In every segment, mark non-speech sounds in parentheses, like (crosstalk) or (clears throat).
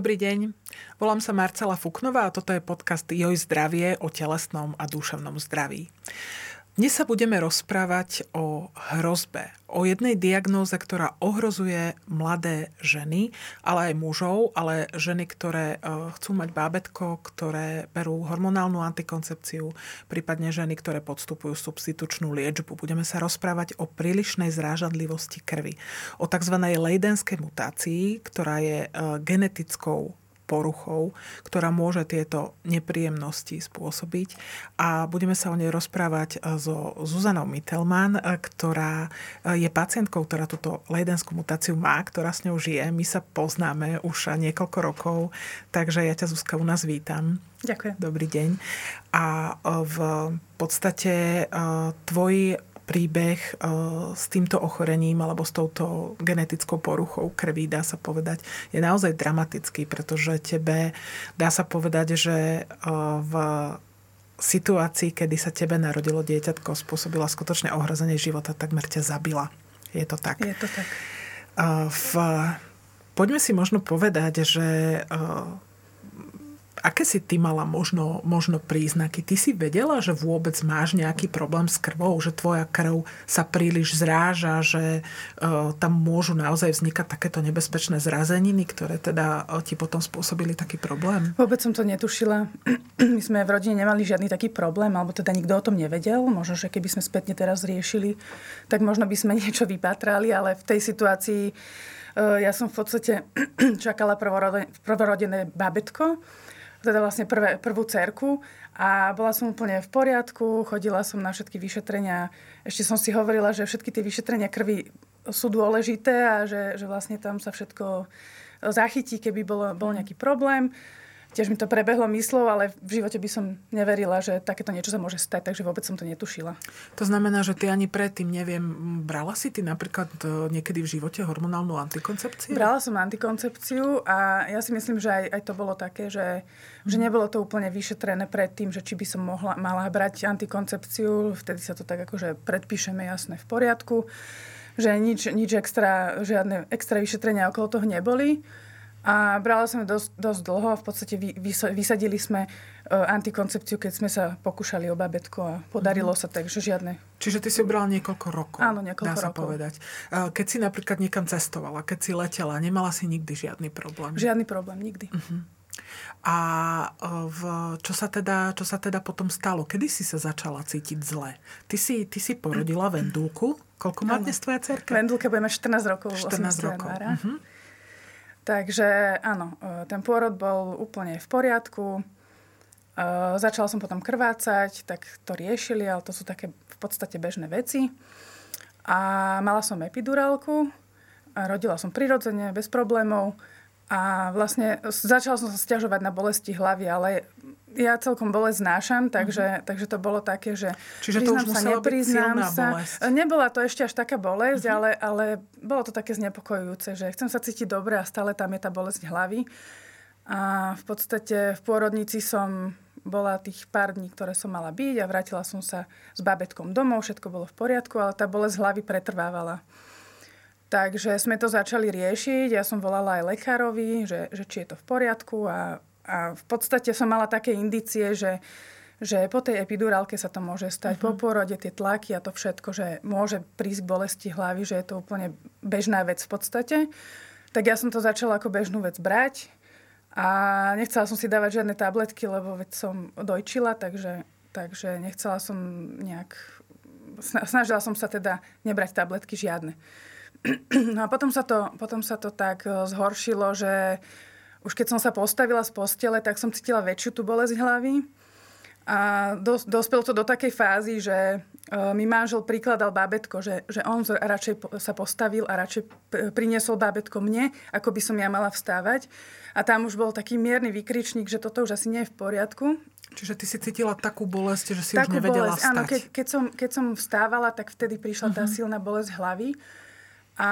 Dobrý deň. Volám sa Marcela Fuknová a toto je podcast Joj zdravie o telesnom a duševnom zdraví. Dnes sa budeme rozprávať o hrozbe, o jednej diagnóze, ktorá ohrozuje mladé ženy, ale aj mužov, ale ženy, ktoré e, chcú mať bábetko, ktoré berú hormonálnu antikoncepciu, prípadne ženy, ktoré podstupujú substitučnú liečbu. Budeme sa rozprávať o prílišnej zrážadlivosti krvi, o tzv. lejdenskej mutácii, ktorá je e, genetickou poruchou, ktorá môže tieto nepríjemnosti spôsobiť. A budeme sa o nej rozprávať e, so Zuzanou Mittelman, e, ktorá e, je pacientkou, ktorá túto leidenskú mutáciu má, ktorá s ňou žije. My sa poznáme už niekoľko rokov, takže ja ťa Zuzka u nás vítam. Ďakujem. Dobrý deň. A v podstate tvoj príbeh eh, s týmto ochorením alebo s touto genetickou poruchou krvi, dá sa povedať, je naozaj dramatický, pretože tebe dá sa povedať, že eh, v situácii, kedy sa tebe narodilo dieťatko, spôsobila skutočne ohrozenie života, takmer ťa zabila. Je to tak? Je to tak. Eh, v, poďme si možno povedať, že aké si ty mala možno, možno príznaky? Ty si vedela, že vôbec máš nejaký problém s krvou, že tvoja krv sa príliš zráža, že uh, tam môžu naozaj vznikať takéto nebezpečné zrazeniny, ktoré teda uh, ti potom spôsobili taký problém? Vôbec som to netušila. (clears throat) My sme v rodine nemali žiadny taký problém, alebo teda nikto o tom nevedel. Možno, že keby sme spätne teraz riešili, tak možno by sme (laughs) niečo vypatrali, ale v tej situácii uh, ja som v podstate (clears throat) čakala prvorodené, prvorodené babetko teda vlastne prvé, prvú cerku a bola som úplne v poriadku, chodila som na všetky vyšetrenia. Ešte som si hovorila, že všetky tie vyšetrenia krvi sú dôležité a že, že vlastne tam sa všetko zachytí, keby bol, bol nejaký problém. Tiež mi to prebehlo myslov, ale v živote by som neverila, že takéto niečo sa môže stať, takže vôbec som to netušila. To znamená, že ty ani predtým, neviem, brala si ty napríklad e, niekedy v živote hormonálnu antikoncepciu? Brala som antikoncepciu a ja si myslím, že aj, aj to bolo také, že, že mhm. nebolo to úplne vyšetrené predtým, že či by som mohla, mala brať antikoncepciu, vtedy sa to tak akože predpíšeme jasne v poriadku, že nič, nič extra, žiadne extra vyšetrenia okolo toho neboli. A brala som dosť, dosť dlho. V podstate vy, vysadili sme uh, antikoncepciu, keď sme sa pokúšali o babetko a podarilo mm-hmm. sa, takže žiadne. Čiže ty si brala niekoľko rokov. Áno, niekoľko dá sa rokov. povedať. Uh, keď si napríklad niekam cestovala, keď si letela, nemala si nikdy žiadny problém? Žiadny problém, nikdy. Uh-huh. A e, v, čo, sa teda, čo sa teda potom stalo? Kedy si sa začala cítiť zle? Ty si, ty si porodila (clears throat) Vendulku. Koľko má dnes tvoja cerka? Vendulka budeme 14 rokov. 14 rokov. Uh-huh. Takže áno, e, ten pôrod bol úplne v poriadku. E, začala som potom krvácať, tak to riešili, ale to sú také v podstate bežné veci. A mala som epidurálku, a rodila som prirodzene, bez problémov. A vlastne začala som sa stiažovať na bolesti hlavy, ale ja celkom bolesť znášam, takže, mm-hmm. takže to bolo také, že Čiže to už sa, nepriznám sa. Bolesť. Nebola to ešte až taká bolesť, mm-hmm. ale, ale bolo to také znepokojujúce, že chcem sa cítiť dobre a stále tam je tá bolesť hlavy. A v podstate v pôrodnici som bola tých pár dní, ktoré som mala byť a vrátila som sa s babetkom domov, všetko bolo v poriadku, ale tá bolesť hlavy pretrvávala. Takže sme to začali riešiť, ja som volala aj lekárovi, že, že či je to v poriadku a a v podstate som mala také indície, že, že po tej epidurálke sa to môže stať, uh-huh. po pôrode tie tlaky a to všetko, že môže prísť k bolesti hlavy, že je to úplne bežná vec v podstate. Tak ja som to začala ako bežnú vec brať a nechcela som si dávať žiadne tabletky, lebo veď som dojčila, takže, takže nechcela som nejak... Snažila som sa teda nebrať tabletky žiadne. (clears throat) No a potom sa to, potom sa to tak eh, zhoršilo, že už keď som sa postavila z postele, tak som cítila väčšiu tú bolesť hlavy. A dos, dospel to do takej fázy, že mi manžel prikladal bábetko, že, že on radšej sa postavil a radšej priniesol bábetko mne, ako by som ja mala vstávať. A tam už bol taký mierny vykričník, že toto už asi nie je v poriadku. Čiže ty si cítila takú bolesť, že si takú už nevedela bolesť, stať. Áno, keď, keď, som, keď som vstávala, tak vtedy prišla uh-huh. tá mhm. silná bolesť hlavy. A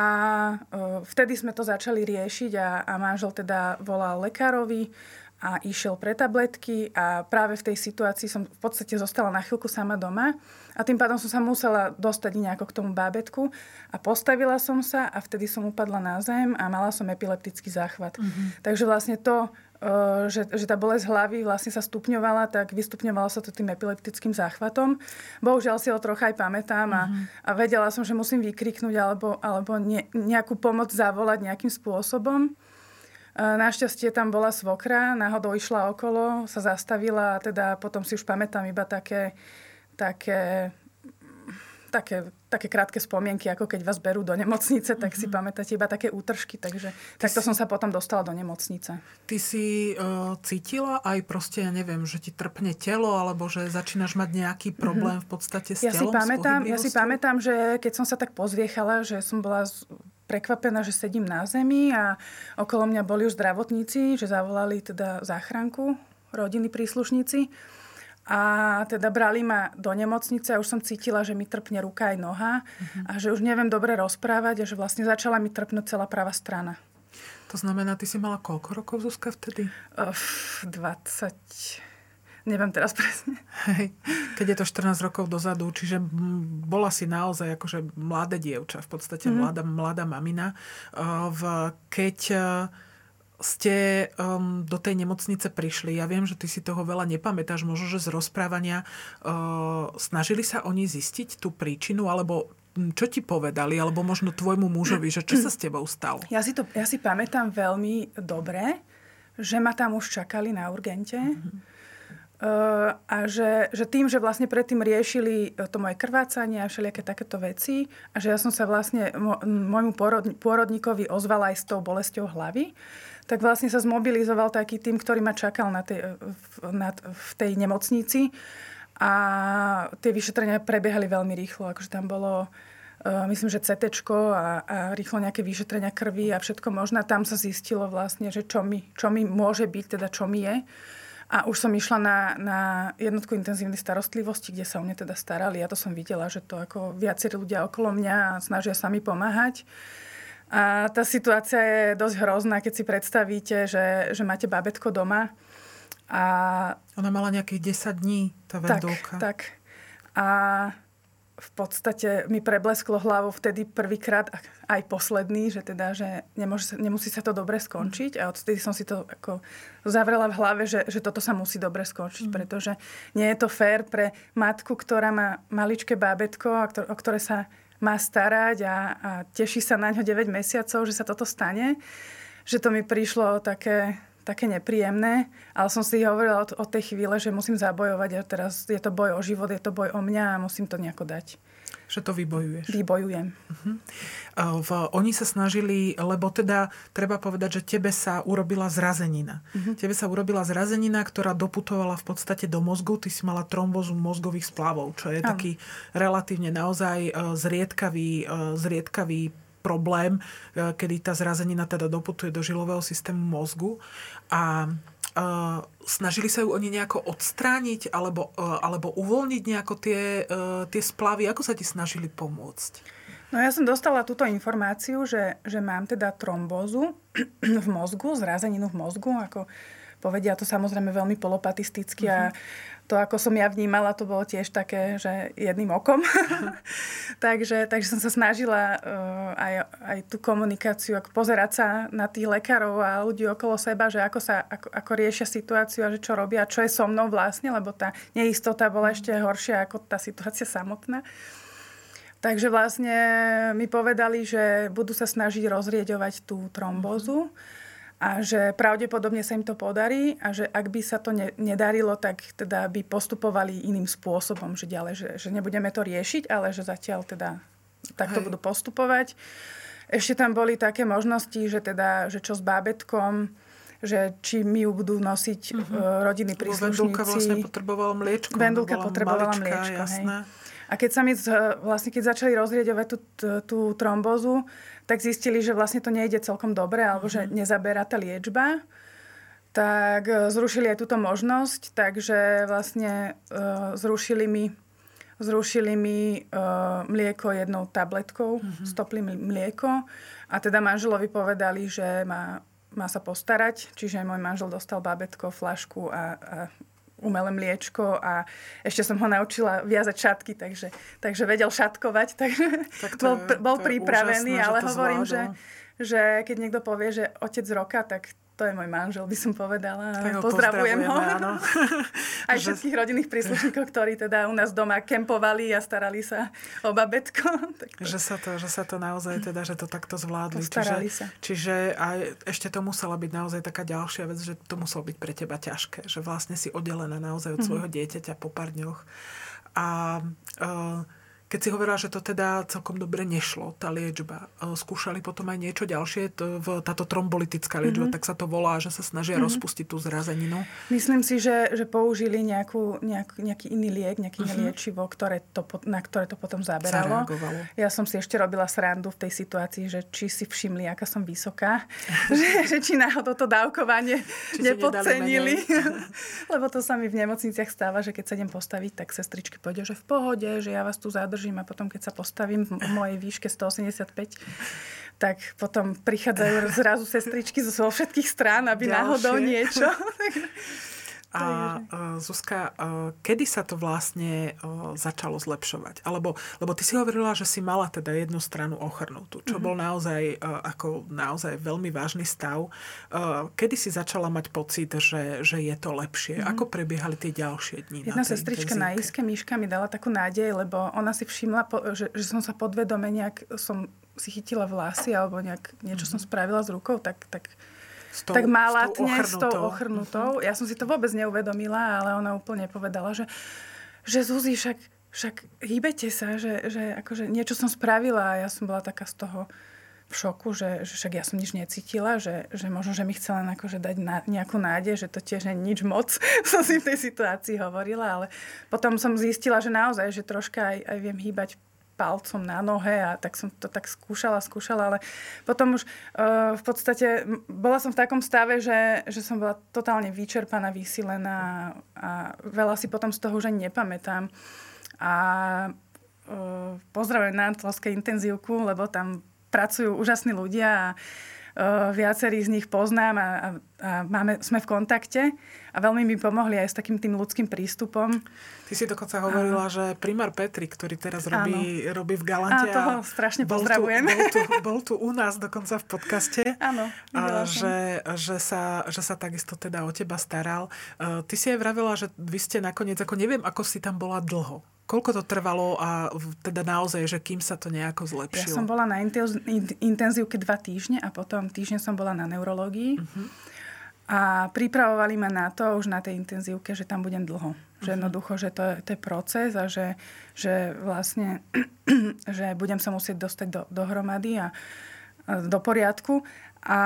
uh, vtedy sme to začali riešiť a, a manžel teda volal lekárovi a išiel pre tabletky a práve v tej situácii som v podstate zostala na chvíľku sama doma a tým pádom som sa musela dostať nejako k tomu bábetku a postavila som sa a vtedy som upadla na zem a mala som epileptický záchvat. Mm-hmm. Takže vlastne to, e, že, že tá bolesť hlavy vlastne sa stupňovala, tak vystupňovalo sa to tým epileptickým záchvatom. Bohužiaľ si ho trocha aj pamätám a, mm-hmm. a vedela som, že musím vykriknúť alebo, alebo ne, nejakú pomoc zavolať nejakým spôsobom. Našťastie tam bola svokra, náhodou išla okolo, sa zastavila a teda potom si už pamätám iba také, také, také, také krátke spomienky, ako keď vás berú do nemocnice, tak mm-hmm. si mhm. pamätáte iba také útržky, takže Ty takto si... som sa potom dostala do nemocnice. Ty si uh, cítila aj proste, ja neviem, že ti trpne telo, alebo že začínaš mať nejaký mhm. problém mm-hmm. v podstate s ja telom? Si pamätám, ja si pamätám, že keď som sa tak pozviechala, že som bola prekvapená, že sedím na zemi a okolo mňa boli už zdravotníci, že zavolali teda záchranku, rodiny príslušníci. A teda brali ma do nemocnice a už som cítila, že mi trpne ruka aj noha uh-huh. a že už neviem dobre rozprávať a že vlastne začala mi trpnúť celá pravá strana. To znamená, ty si mala koľko rokov, Zuzka, vtedy? Uh, 20 Neviem teraz presne. Hej. Keď je to 14 rokov dozadu, čiže bola si naozaj akože mladé dievča, v podstate mm. mladá, mladá mamina. V, keď ste um, do tej nemocnice prišli, ja viem, že ty si toho veľa nepamätáš, možno, že z rozprávania, uh, snažili sa oni zistiť tú príčinu, alebo čo ti povedali, alebo možno tvojmu mužovi, že čo sa s tebou stalo? Ja si, to, ja si pamätám veľmi dobre, že ma tam už čakali na urgente. Mm-hmm a že, že tým, že vlastne predtým riešili to moje krvácanie a všelijaké takéto veci a že ja som sa vlastne môjmu pôrodníkovi ozvala aj s tou bolesťou hlavy, tak vlastne sa zmobilizoval taký tým, ktorý ma čakal na tej, na, v tej nemocnici a tie vyšetrenia prebiehali veľmi rýchlo. Akože tam bolo myslím, že CT a, a rýchlo nejaké vyšetrenia krvi a všetko možné. Tam sa zistilo vlastne, že čo mi, čo mi môže byť, teda čo mi je. A už som išla na, na jednotku intenzívnej starostlivosti, kde sa o mňa teda starali. Ja to som videla, že to ako viacerí ľudia okolo mňa snažia sa mi pomáhať. A tá situácia je dosť hrozná, keď si predstavíte, že, že máte babetko doma. A... Ona mala nejakých 10 dní, tá vendulka. Tak, tak. A v podstate mi preblesklo hlavou vtedy prvýkrát aj posledný, že teda, že nemôže, nemusí sa to dobre skončiť a odtedy som si to ako zavrela v hlave, že, že toto sa musí dobre skončiť, mm. pretože nie je to fér pre matku, ktorá má maličké bábetko, o ktoré sa má starať a, a teší sa na ňo 9 mesiacov, že sa toto stane, že to mi prišlo také také nepríjemné, ale som si hovorila od, od tej chvíle, že musím zabojovať a teraz je to boj o život, je to boj o mňa a musím to nejako dať. Že to vybojuješ. Vybojujem. Uh-huh. V, oni sa snažili, lebo teda treba povedať, že tebe sa urobila zrazenina. Uh-huh. Tebe sa urobila zrazenina, ktorá doputovala v podstate do mozgu. Ty si mala trombozu mozgových splavov, čo je uh-huh. taký relatívne naozaj e, zriedkavý, e, zriedkavý problém, e, kedy tá zrazenina teda doputuje do žilového systému mozgu a Uh, snažili sa ju oni nejako odstrániť alebo, uh, alebo uvoľniť nejako tie, uh, tie splavy? Ako sa ti snažili pomôcť? No ja som dostala túto informáciu, že, že mám teda trombózu v mozgu, zrazeninu v mozgu, ako povedia to samozrejme veľmi polopatisticky uh-huh. a mhm to, ako som ja vnímala, to bolo tiež také, že jedným okom. (laughs) takže, takže som sa snažila uh, aj, aj tú komunikáciu, ako pozerať sa na tých lekárov a ľudí okolo seba, že ako, sa, ako, ako riešia situáciu a že čo robia, čo je so mnou vlastne, lebo tá neistota bola ešte horšia ako tá situácia samotná. Takže vlastne mi povedali, že budú sa snažiť rozrieďovať tú trombózu. Mm-hmm a že pravdepodobne sa im to podarí a že ak by sa to ne, nedarilo, tak teda by postupovali iným spôsobom, že ďalej, že, že nebudeme to riešiť, ale že zatiaľ teda takto Hej. budú postupovať. Ešte tam boli také možnosti, že teda, že čo s bábetkom, že či mi ju budú nosiť uh-huh. rodiny príslušníci. Vendulka vlastne potrebovala mliečko. Vendulka potrebovala mliečko, jasné. hej. A keď sa mi vlastne, keď začali rozriedovať tú, tú trombózu, tak zistili, že vlastne to nejde celkom dobre, alebo že mhm. nezaberá tá liečba tak e, zrušili aj túto možnosť, takže vlastne uh, zrušili mi zrušili mi uh, mlieko jednou tabletkou, mm-hmm. stopli mlieko a teda manželovi povedali, že má, má sa postarať, čiže môj manžel dostal babetko, flašku a, a umelé mliečko a ešte som ho naučila viazať šatky, takže, takže vedel šatkovať, takže tak to bol, bol to pripravený, úžasné, ale hovorím, že, že keď niekto povie, že otec roka, tak to je môj manžel, by som povedala. Tak ho pozdravujem ho. Áno. (laughs) Aj všetkých rodinných príslušníkov, ktorí teda u nás doma kempovali a starali sa o babetko. (laughs) Tak to... že, sa to, že sa to naozaj teda, že to takto zvládli. Postarali čiže, sa. Čiže aj ešte to musela byť naozaj taká ďalšia vec, že to muselo byť pre teba ťažké. Že vlastne si oddelená naozaj od mhm. svojho mm-hmm. dieťaťa po pár dňoch. A uh, keď si hovorila, že to teda celkom dobre nešlo, tá liečba, e, skúšali potom aj niečo ďalšie, to, táto trombolitická liečba, mm-hmm. tak sa to volá, že sa snažia mm-hmm. rozpustiť tú zrazeninu. Myslím si, že, že použili nejakú, nejak, nejaký iný liek, nejaký mm-hmm. liečivo, ktoré to, na ktoré to potom zaberalo. Zareagovalo. Ja som si ešte robila srandu v tej situácii, že či si všimli, aká som vysoká, (laughs) že, že či náhodou to dávkovanie či nepodcenili. (laughs) Lebo to sa mi v nemocniciach stáva, že keď sa idem postaviť, tak sestričky povedia, že v pohode, že ja vás tu zadržím držím a potom, keď sa postavím v mojej výške 185, tak potom prichádzajú zrazu sestričky zo všetkých strán, aby Ďalšie. náhodou niečo. (laughs) A uh, Zuzka, kedy sa to vlastne začalo zlepšovať? Alebo, lebo ty si hovorila, že si mala teda jednu stranu ochrnutú, čo mm-hmm. bol naozaj uh, ako naozaj veľmi vážny stav. Uh, kedy si začala mať pocit, že, že je to lepšie? Mm-hmm. Ako prebiehali tie ďalšie dni? Jedna na sestrička na Iske, Miška, mi dala takú nádej, lebo ona si všimla, že, že som sa podvedome nejak, som si chytila vlasy alebo nejak niečo mm-hmm. som spravila s rukou, tak, tak tou, tak málatne s tou ochrnutou. Ja som si to vôbec neuvedomila, ale ona úplne povedala, že, že Zuzi, však, však hýbete sa, že, že akože niečo som spravila a ja som bola taká z toho v šoku, že, že však ja som nič necítila, že, že možno, že mi chcela akože dať na, nejakú nádej, že to tiež nie nič moc, (laughs) som si v tej situácii hovorila, ale potom som zistila, že naozaj, že troška aj, aj viem hýbať palcom na nohe a tak som to tak skúšala, skúšala, ale potom už uh, v podstate bola som v takom stave, že, že som bola totálne vyčerpaná, vysilená a veľa si potom z toho už ani nepamätám. A uh, pozdravujem na Antolskej intenzívku, lebo tam pracujú úžasní ľudia a uh, viacerí z nich poznám a, a, a máme, sme v kontakte a veľmi mi pomohli aj s takým tým ľudským prístupom. Ty si dokonca hovorila, Áno. že primár Petri, ktorý teraz robí, robí v Galante. A toho strašne bol pozdravujem. Tu, bol, tu, (laughs) bol tu u nás dokonca v podcaste. Áno. A že, že, sa, že sa takisto teda o teba staral. Uh, ty si aj vravila, že vy ste nakoniec, ako neviem, ako si tam bola dlho. Koľko to trvalo a teda naozaj, že kým sa to nejako zlepšilo? Ja som bola na intenzívke dva týždne a potom týždeň som bola na neurológii. Uh-huh. A pripravovali ma na to už na tej intenzívke, že tam budem dlho. Že mhm. jednoducho, že to je, to je proces a že, že vlastne (clears throat) že budem sa musieť dostať do, dohromady a, a do poriadku. A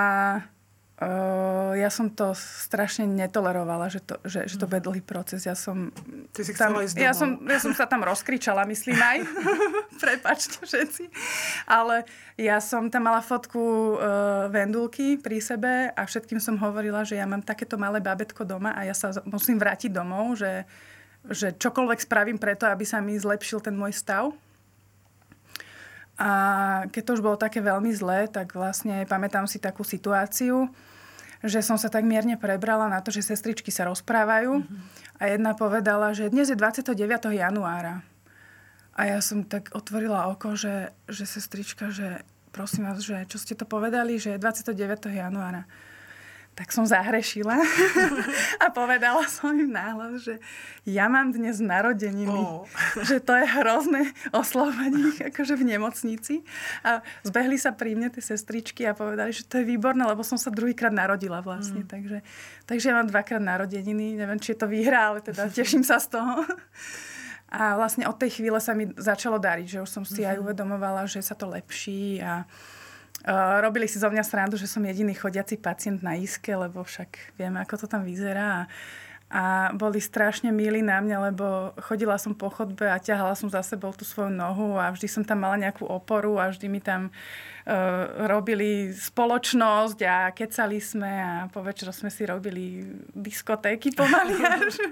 Uh, ja som to strašne netolerovala, že to, že, že to bude dlhý proces. Ja som, Ty si tam, ísť ja, som, ja som sa tam rozkričala, myslím aj. (laughs) Prepačte všetci. Ale ja som tam mala fotku uh, vendulky pri sebe a všetkým som hovorila, že ja mám takéto malé babetko doma a ja sa musím vrátiť domov, že, že čokoľvek spravím preto, aby sa mi zlepšil ten môj stav. A keď to už bolo také veľmi zlé, tak vlastne pamätám si takú situáciu, že som sa tak mierne prebrala na to, že sestričky sa rozprávajú mm-hmm. a jedna povedala, že dnes je 29. januára. A ja som tak otvorila oko, že, že sestrička, že prosím vás, že čo ste to povedali, že je 29. januára tak som zahrešila (laughs) a povedala som im náhlas, že ja mám dnes narodeniny. Oh. Že to je hrozné oslovať ich akože v nemocnici. A zbehli sa pri mne tie sestričky a povedali, že to je výborné, lebo som sa druhýkrát narodila vlastne. Mm. Takže, takže ja mám dvakrát narodeniny. Neviem, či je to výhra, ale teda (laughs) teším sa z toho. A vlastne od tej chvíle sa mi začalo dariť, že už som si aj mhm. uvedomovala, že sa to lepší a robili si zo mňa srandu, že som jediný chodiaci pacient na iske, lebo však vieme, ako to tam vyzerá. A, a boli strašne milí na mňa, lebo chodila som po chodbe a ťahala som za sebou tú svoju nohu a vždy som tam mala nejakú oporu a vždy mi tam uh, robili spoločnosť a kecali sme a po večer sme si robili diskotéky pomaly.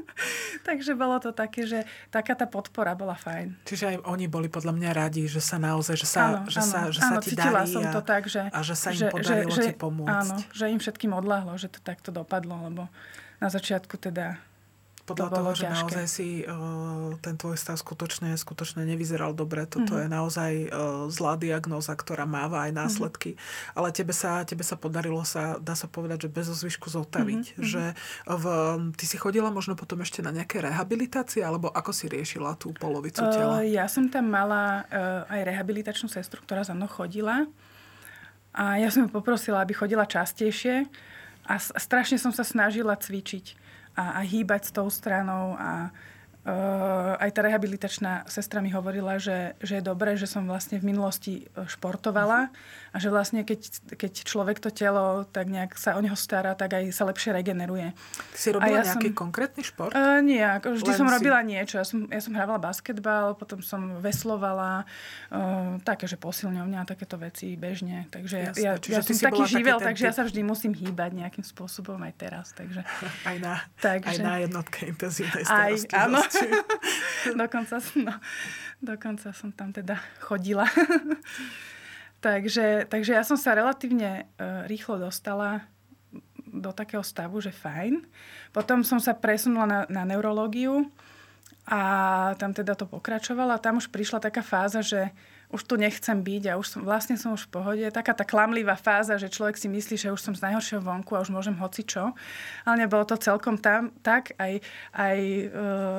(laughs) Takže bolo to také, že taká tá podpora bola fajn. Čiže aj oni boli podľa mňa radi, že sa naozaj, že sa, áno, že áno, sa, že áno, sa ti darí som a, to tak, že, a že sa im že, podarilo že, ti pomôcť. Áno, že im všetkým odláhlo, že to takto dopadlo, lebo na začiatku teda podľa to toho, že ťažké. naozaj si uh, ten tvoj stav skutočne, skutočne nevyzeral dobre. Toto Mhm. je naozaj uh, zlá diagnóza, ktorá máva aj následky. Ale tebe sa, tebe sa podarilo sa, dá sa povedať, že bez zvyšku zotaviť. Mhm, Že v, ty si chodila možno potom ešte na nejaké rehabilitácie, alebo ako si riešila tú polovicu tela? Uh, ja som tam mala uh, aj rehabilitačnú sestru, ktorá za mnou chodila. A ja som ju poprosila, aby chodila častejšie. A strašne som sa snažila cvičiť a, a hýbať s tou stranou. A uh, aj tá rehabilitačná sestra mi hovorila, že, že je dobré, že som vlastne v minulosti e, športovala a že vlastne keď, keď človek to telo tak nejak sa o neho stará, tak aj sa lepšie regeneruje. Si robila ja nejaký som- konkrétny šport? Uh, nie, ako vždy Len som si- robila niečo. Ja som, ja som hrávala basketbal, potom som veslovala, uh, také, že posilňovňa a takéto veci bežne. Takže Jasné, ja, ja som taký taký živel, ten takže ja sa vždy musím hýbať nejakým spôsobom aj teraz. Takže (laughs) Aj na, Takže- aj na jednotke intenzívnej áno. (laughs) dokonca, som- no, dokonca som tam teda chodila. (laughs) takže, takže ja som sa relatívne uh, rýchlo dostala do takého stavu, že fajn. Potom som sa presunula na, na neurológiu a tam teda to pokračovalo a tam už prišla taká fáza, že už tu nechcem byť a už som, vlastne som už v pohode. Taká tá klamlivá fáza, že človek si myslí, že už som z najhoršieho vonku a už môžem hoci čo. Ale nebolo to celkom tam, tak. Aj, aj e,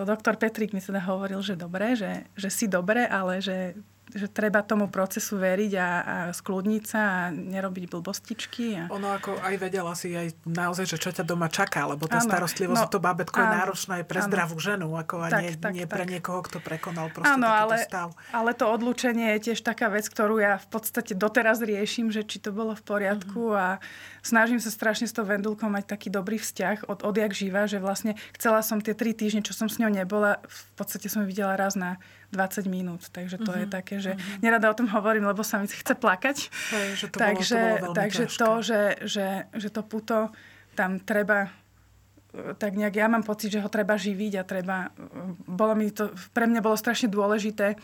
doktor Petrik mi teda hovoril, že dobre, že, že si dobre, ale že že treba tomu procesu veriť a, a skľudniť sa a nerobiť blbostičky. A... Ono ako aj vedela si aj naozaj, že čo ťa doma čaká, lebo tá Áno, starostlivosť no, to bábätko je áno, náročná aj pre áno. zdravú ženu, ako a Tak, nie, tak, nie tak. pre niekoho, kto prekonal proste Áno, ale, stav. ale to odlúčenie je tiež taká vec, ktorú ja v podstate doteraz riešim, že či to bolo v poriadku a snažím sa strašne s tou vendulkou mať taký dobrý vzťah od, odjak živa, že vlastne chcela som tie tri týždne, čo som s ňou nebola, v podstate som ju videla raz na 20 minút. Takže to je také, že nerada o tom hovorím, lebo sa mi chce plakať. Hej, že to bolo- to takže bolo takže ťažké. to, že, že, že to puto tam treba e, tak nejak ja mám pocit, že ho treba živiť a treba, e, bolo mi to, pre mňa bolo strašne dôležité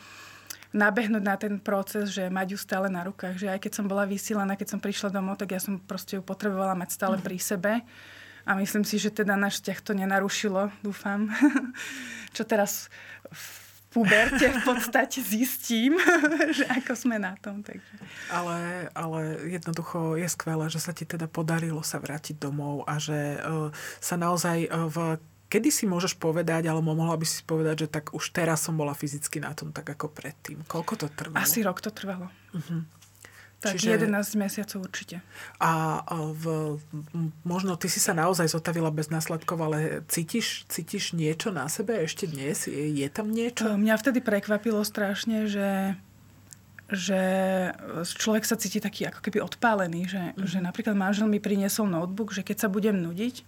nabehnúť na ten proces, že mať ju stále na rukách, že aj keď som bola vysílená, keď som prišla domov, tak ja som proste ju potrebovala mať stále pri sebe a myslím si, že teda náš vzťah to nenarušilo, dúfam, (laughs) čo teraz v puberte v podstate zistím, (laughs) že ako sme na tom. Takže. Ale, ale jednoducho je skvelé, že sa ti teda podarilo sa vrátiť domov a že uh, sa naozaj uh, v Kedy si môžeš povedať, alebo mohla by si povedať, že tak už teraz som bola fyzicky na tom tak ako predtým. Koľko to trvalo? Asi rok to trvalo. Tak Čiže- 11 mesiacov určite. A a v, možno ty si sa naozaj zotavila bez následkov, ale cítiš, cítiš niečo na sebe ešte dnes? Je, je tam niečo? Čo? Mňa vtedy prekvapilo strašne, že že človek sa cíti taký ako keby odpálený, že, mm-hmm. že napríklad manžel mi priniesol notebook, že keď sa budem nudiť,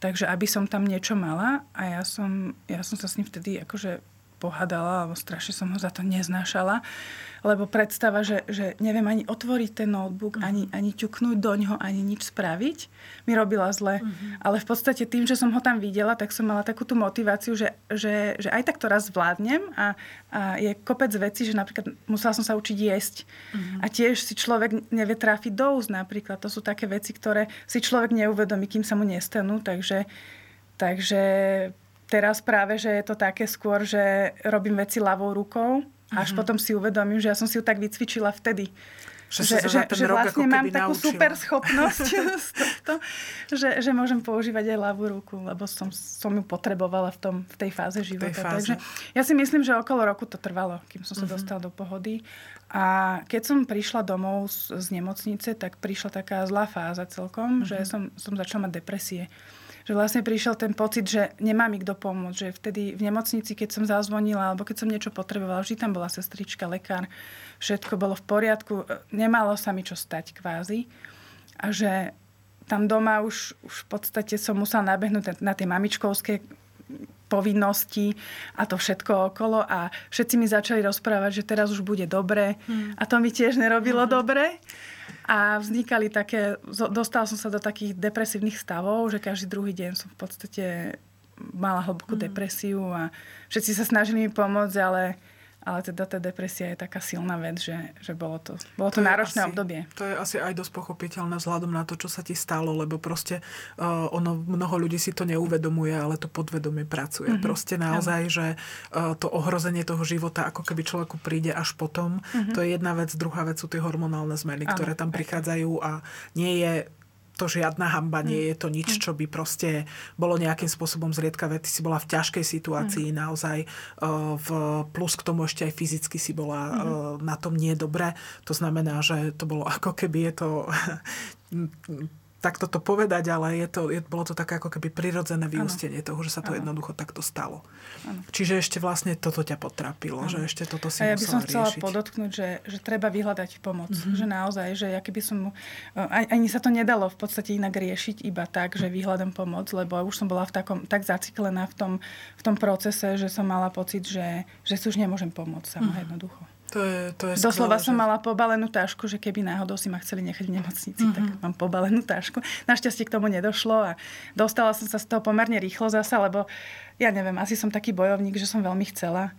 takže aby som tam niečo mala a ja som, ja som sa s ním vtedy akože pohádala, alebo strašne som ho za to neznášala, lebo predstava, že, že neviem ani otvoriť ten notebook, ani, ani ťuknúť do ňoho, ani nič spraviť, mi robila zle. Ale v podstate tým, že som ho tam videla, tak som mala takú tú motiváciu, že, že, že aj tak to raz zvládnem a, a je kopec vecí, že napríklad musela som sa učiť jesť. A tiež si človek nevie trafiť do úst napríklad. To sú také veci, ktoré si človek neuvedomí, kým sa mu nestanú. Takže, takže teraz práve, že je to také skôr, že robím veci ľavou rukou, až potom si uvedomím, že ja som si ju tak vycvičila vtedy. Že Že, že, že vlastne mám takú naučila. super schopnosť (laughs) z tohto, že, že môžem používať aj ľavú ruku, lebo som, som ju potrebovala v, tom, v tej fáze života. fáze. Takže ja si myslím, že okolo roku to trvalo, kým som sa dostala do pohody. A keď som prišla domov z, z nemocnice, tak prišla taká zlá fáza celkom, že som, som začala mať depresie že vlastne prišiel ten pocit, že nemá mi kto pomôcť. Že vtedy v nemocnici, keď som zazvonila, alebo keď som niečo potrebovala, vždy tam bola sestrička, lekár, všetko bolo v poriadku, nemalo sa mi čo stať kvázi. A že tam doma už, už v podstate som musela nabehnúť na tie mamičkovské povinnosti a to všetko okolo a všetci mi začali rozprávať, že teraz už bude dobre hmm. a to mi tiež nerobilo hmm. dobre. A vznikali také, dostala som sa do takých depresívnych stavov, že každý druhý deň som v podstate mala hlbokú hmm. depresiu a všetci sa snažili mi pomôcť, ale ale teda tá depresia je taká silná vec, že, že bolo to, bolo to, to náročné asi, obdobie. To je asi aj dosť pochopiteľné vzhľadom na to, čo sa ti stalo, lebo proste uh, ono, mnoho ľudí si to neuvedomuje, ale to podvedomie pracuje. Mm-hmm. Proste naozaj, ano. že uh, to ohrozenie toho života, ako keby človeku príde až potom, mm-hmm. to je jedna vec. Druhá vec sú tie hormonálne zmeny, ano, ktoré tam prichádzajú a nie je to žiadna hamba, nie mm. je to nič, mm. čo by proste bolo nejakým spôsobom zriedkavé. Ty si bola v ťažkej situácii, mm. naozaj v plus k tomu ešte aj fyzicky si bola mm. na tom nie dobre. To znamená, že to bolo ako keby je to (laughs) takto to povedať, ale je to, je, bolo to také ako keby prirodzené vyústenie toho, že sa to ano. jednoducho takto stalo. Ano. Čiže ešte vlastne toto ťa potrapilo, ano. že ešte toto si A ja by som chcela riešiť. podotknúť, že, že treba vyhľadať pomoc. Mm-hmm. Že naozaj, že ja keby som... Ani sa to nedalo v podstate inak riešiť iba tak, že vyhľadám pomoc, lebo už som bola v takom, tak zaciklená v tom, v tom procese, že som mala pocit, že, že si už nemôžem pomôcť sama mm-hmm. jednoducho. To je, to je Doslova skvelé, som že... mala pobalenú tášku, že keby náhodou si ma chceli nechať v nemocnici, mm-hmm. tak mám pobalenú tášku. Našťastie k tomu nedošlo a dostala som sa z toho pomerne rýchlo zasa, lebo ja neviem, asi som taký bojovník, že som veľmi chcela.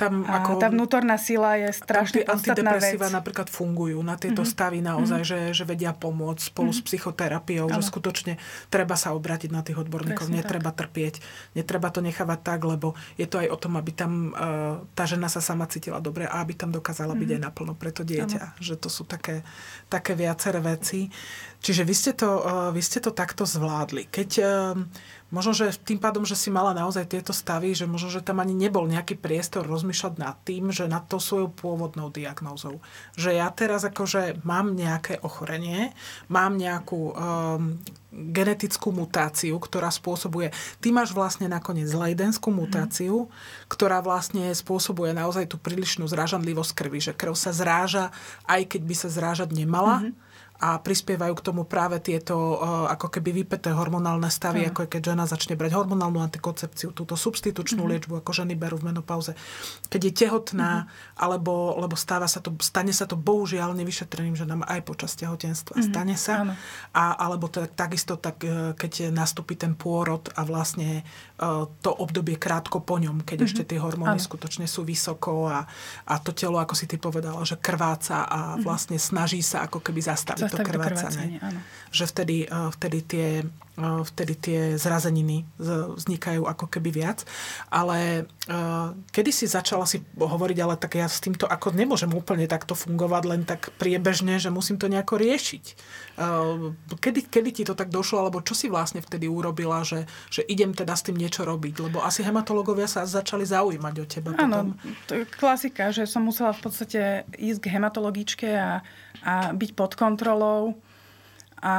Tam a ako, tá vnútorná sila je strašne podstatná vec. napríklad fungujú na tieto mm-hmm. stavy naozaj, mm-hmm. že, že vedia pomôcť spolu mm-hmm. s psychoterapiou, ano. že skutočne treba sa obrátiť na tých odborníkov, Presne netreba tak. trpieť, netreba to nechávať tak, lebo je to aj o tom, aby tam uh, tá žena sa sama cítila dobre a aby tam dokázala mm-hmm. byť aj naplno pre to dieťa. Ano. Že to sú také, také viaceré veci. Čiže vy ste to, uh, vy ste to takto zvládli. Keď uh, možno, že tým pádom, že si mala naozaj tieto stavy, že možno, že tam ani nebol nejaký priestor rozmýšľať nad tým, že nad to svojou pôvodnou diagnózou. Že ja teraz akože mám nejaké ochorenie, mám nejakú um, genetickú mutáciu, ktorá spôsobuje... Ty máš vlastne nakoniec lejdenskú mutáciu, mm. ktorá vlastne spôsobuje naozaj tú prílišnú zrážanlivosť krvi, že krv sa zráža, aj keď by sa zrážať nemala. Mm-hmm a prispievajú k tomu práve tieto uh, ako keby vypeté hormonálne stavy, mm. ako keď žena začne brať hormonálnu antikoncepciu, túto substitučnú mm. liečbu, ako ženy berú v menopauze. Keď je tehotná, mm. alebo, lebo stáva sa to, stane sa to bohužiaľ nevyšetreným ženám aj počas tehotenstva. Mm. Stane sa. A, alebo to, takisto tak, e, keď nastúpi ten pôrod a vlastne uh, to obdobie krátko po ňom, keď mm. ešte tie hormóny Áno. skutočne sú vysoko a, a to telo, ako si ty povedala, že krváca a mm. vlastne snaží sa ako keby zastaviť to krvácanie. Že vtedy, eh, vtedy tie vtedy tie zrazeniny vznikajú ako keby viac. Ale uh, kedy si začala si hovoriť, ale tak ja s týmto ako nemôžem úplne takto fungovať len tak priebežne, že musím to nejako riešiť. Uh, kedy, kedy ti to tak došlo, alebo čo si vlastne vtedy urobila, že, že idem teda s tým niečo robiť? Lebo asi hematológovia sa začali zaujímať o teba. Áno, klasika, že som musela v podstate ísť k hematologičke a, a byť pod kontrolou. A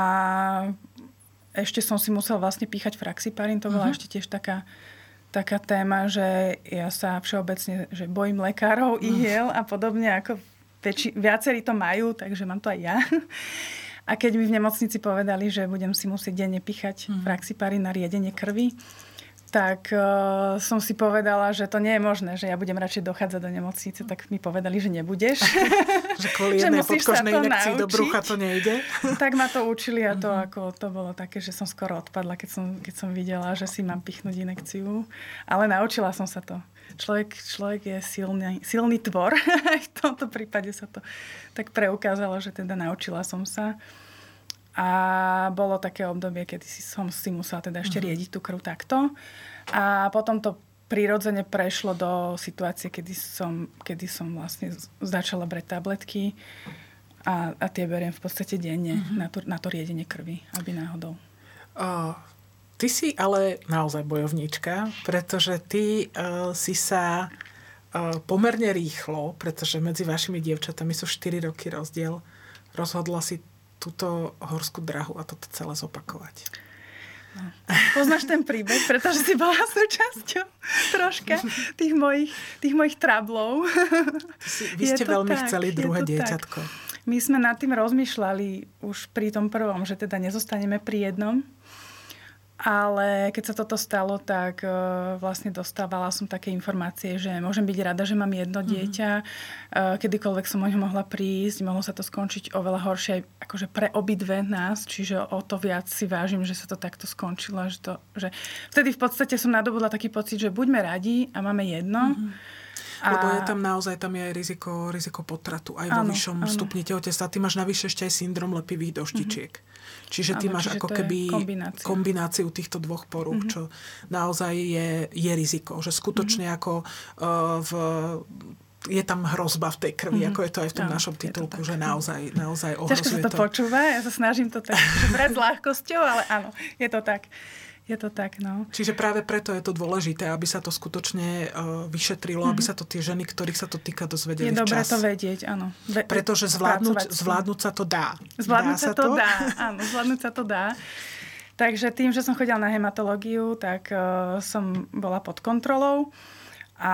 ešte som si musel vlastne píchať fraxiparín, to bola uh-huh. ešte tiež taká, taká téma, že ja sa všeobecne že bojím lekárov, uh-huh. ihiel a podobne, ako väčši, viacerí to majú, takže mám to aj ja. A keď mi v nemocnici povedali, že budem si musieť denne píchať uh-huh. fraxiparín na riedenie krvi, tak uh, som si povedala, že to nie je možné, že ja budem radšej dochádzať do nemocnice, tak mi povedali, že nebudeš. (laughs) že kvôli (laughs) jednej podkožnej inekcii do brucha to nejde. (laughs) tak ma to učili a to, uh-huh. ako, to bolo také, že som skoro odpadla, keď som, keď som videla, že si mám pichnúť inekciu. Ale naučila som sa to. Človek, človek je silný, silný tvor. V tomto prípade sa to tak preukázalo, že teda naučila som sa. A bolo také obdobie, kedy si som si musela teda ešte mhm. riediť tú krv takto. A potom to prirodzene prešlo do situácie, kedy som, kedy som vlastne začala brať tabletky a, a tie beriem v podstate denne mm-hmm. na, to, na to riedenie krvi, aby náhodou. Uh, ty si ale naozaj bojovníčka, pretože ty uh, si sa uh, pomerne rýchlo, pretože medzi vašimi dievčatami sú 4 roky rozdiel, rozhodla si túto horskú drahu a toto celé zopakovať. No. Poznáš ten príbeh, pretože si bola súčasťou troška tých mojich, tých mojich trablov. Si, vy ste veľmi tak, chceli druhé dieťatko. Tak. My sme nad tým rozmýšľali už pri tom prvom, že teda nezostaneme pri jednom, ale keď sa toto stalo, tak uh, vlastne dostávala som také informácie, že môžem byť rada, že mám jedno mm-hmm. dieťa. Uh, kedykoľvek som o ňo mohla prísť, mohlo sa to skončiť oveľa horšie akože pre obidve nás, čiže o to viac si vážim, že sa to takto skončilo. Že to, že vtedy v podstate som nadobudla taký pocit, že buďme radi a máme jedno. Mm-hmm a... Lebo je tam naozaj tam je aj riziko, riziko potratu, aj vo vyššom áno. stupni tehotenstva. Ty máš navyše ešte aj syndrom lepivých doštičiek. Mm-hmm. Čiže ty áno, máš čiže ako keby kombinácia. kombináciu týchto dvoch porúch, mm-hmm. čo naozaj je, je riziko. Že skutočne mm-hmm. ako uh, v je tam hrozba v tej krvi, mm-hmm. ako je to aj v tom no, našom titulku, že naozaj, naozaj ohrozuje Ťažko sa to, to počúva, ja sa snažím to tak brať s ľahkosťou, ale áno, je to tak. Je to tak, no. Čiže práve preto je to dôležité, aby sa to skutočne uh, vyšetrilo, mm-hmm. aby sa to tie ženy, ktorých sa to týka, dozvedeli Je dobré to vedieť, áno. Ve- Pretože zvládnuť, zvládnuť sa to dá. Zvládnuť dá sa to, to dá, áno, zvládnuť sa to dá. Takže tým, že som chodila na hematológiu, tak uh, som bola pod kontrolou a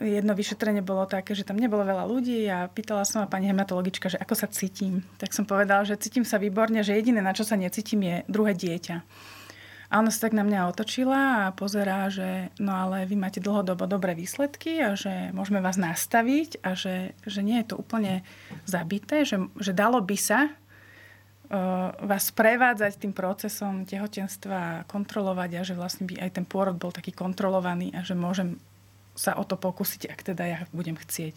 jedno vyšetrenie bolo také, že tam nebolo veľa ľudí a pýtala som ma pani hematologička, že ako sa cítim. Tak som povedala, že cítim sa výborne, že jediné, na čo sa necítim, je druhé dieťa. A ona sa tak na mňa otočila a pozerá, že no ale vy máte dlhodobo dobré výsledky a že môžeme vás nastaviť a že, že nie je to úplne zabité, že, že dalo by sa uh, vás prevádzať tým procesom tehotenstva a kontrolovať a že vlastne by aj ten pôrod bol taký kontrolovaný a že môžem sa o to pokúsiť, ak teda ja budem chcieť.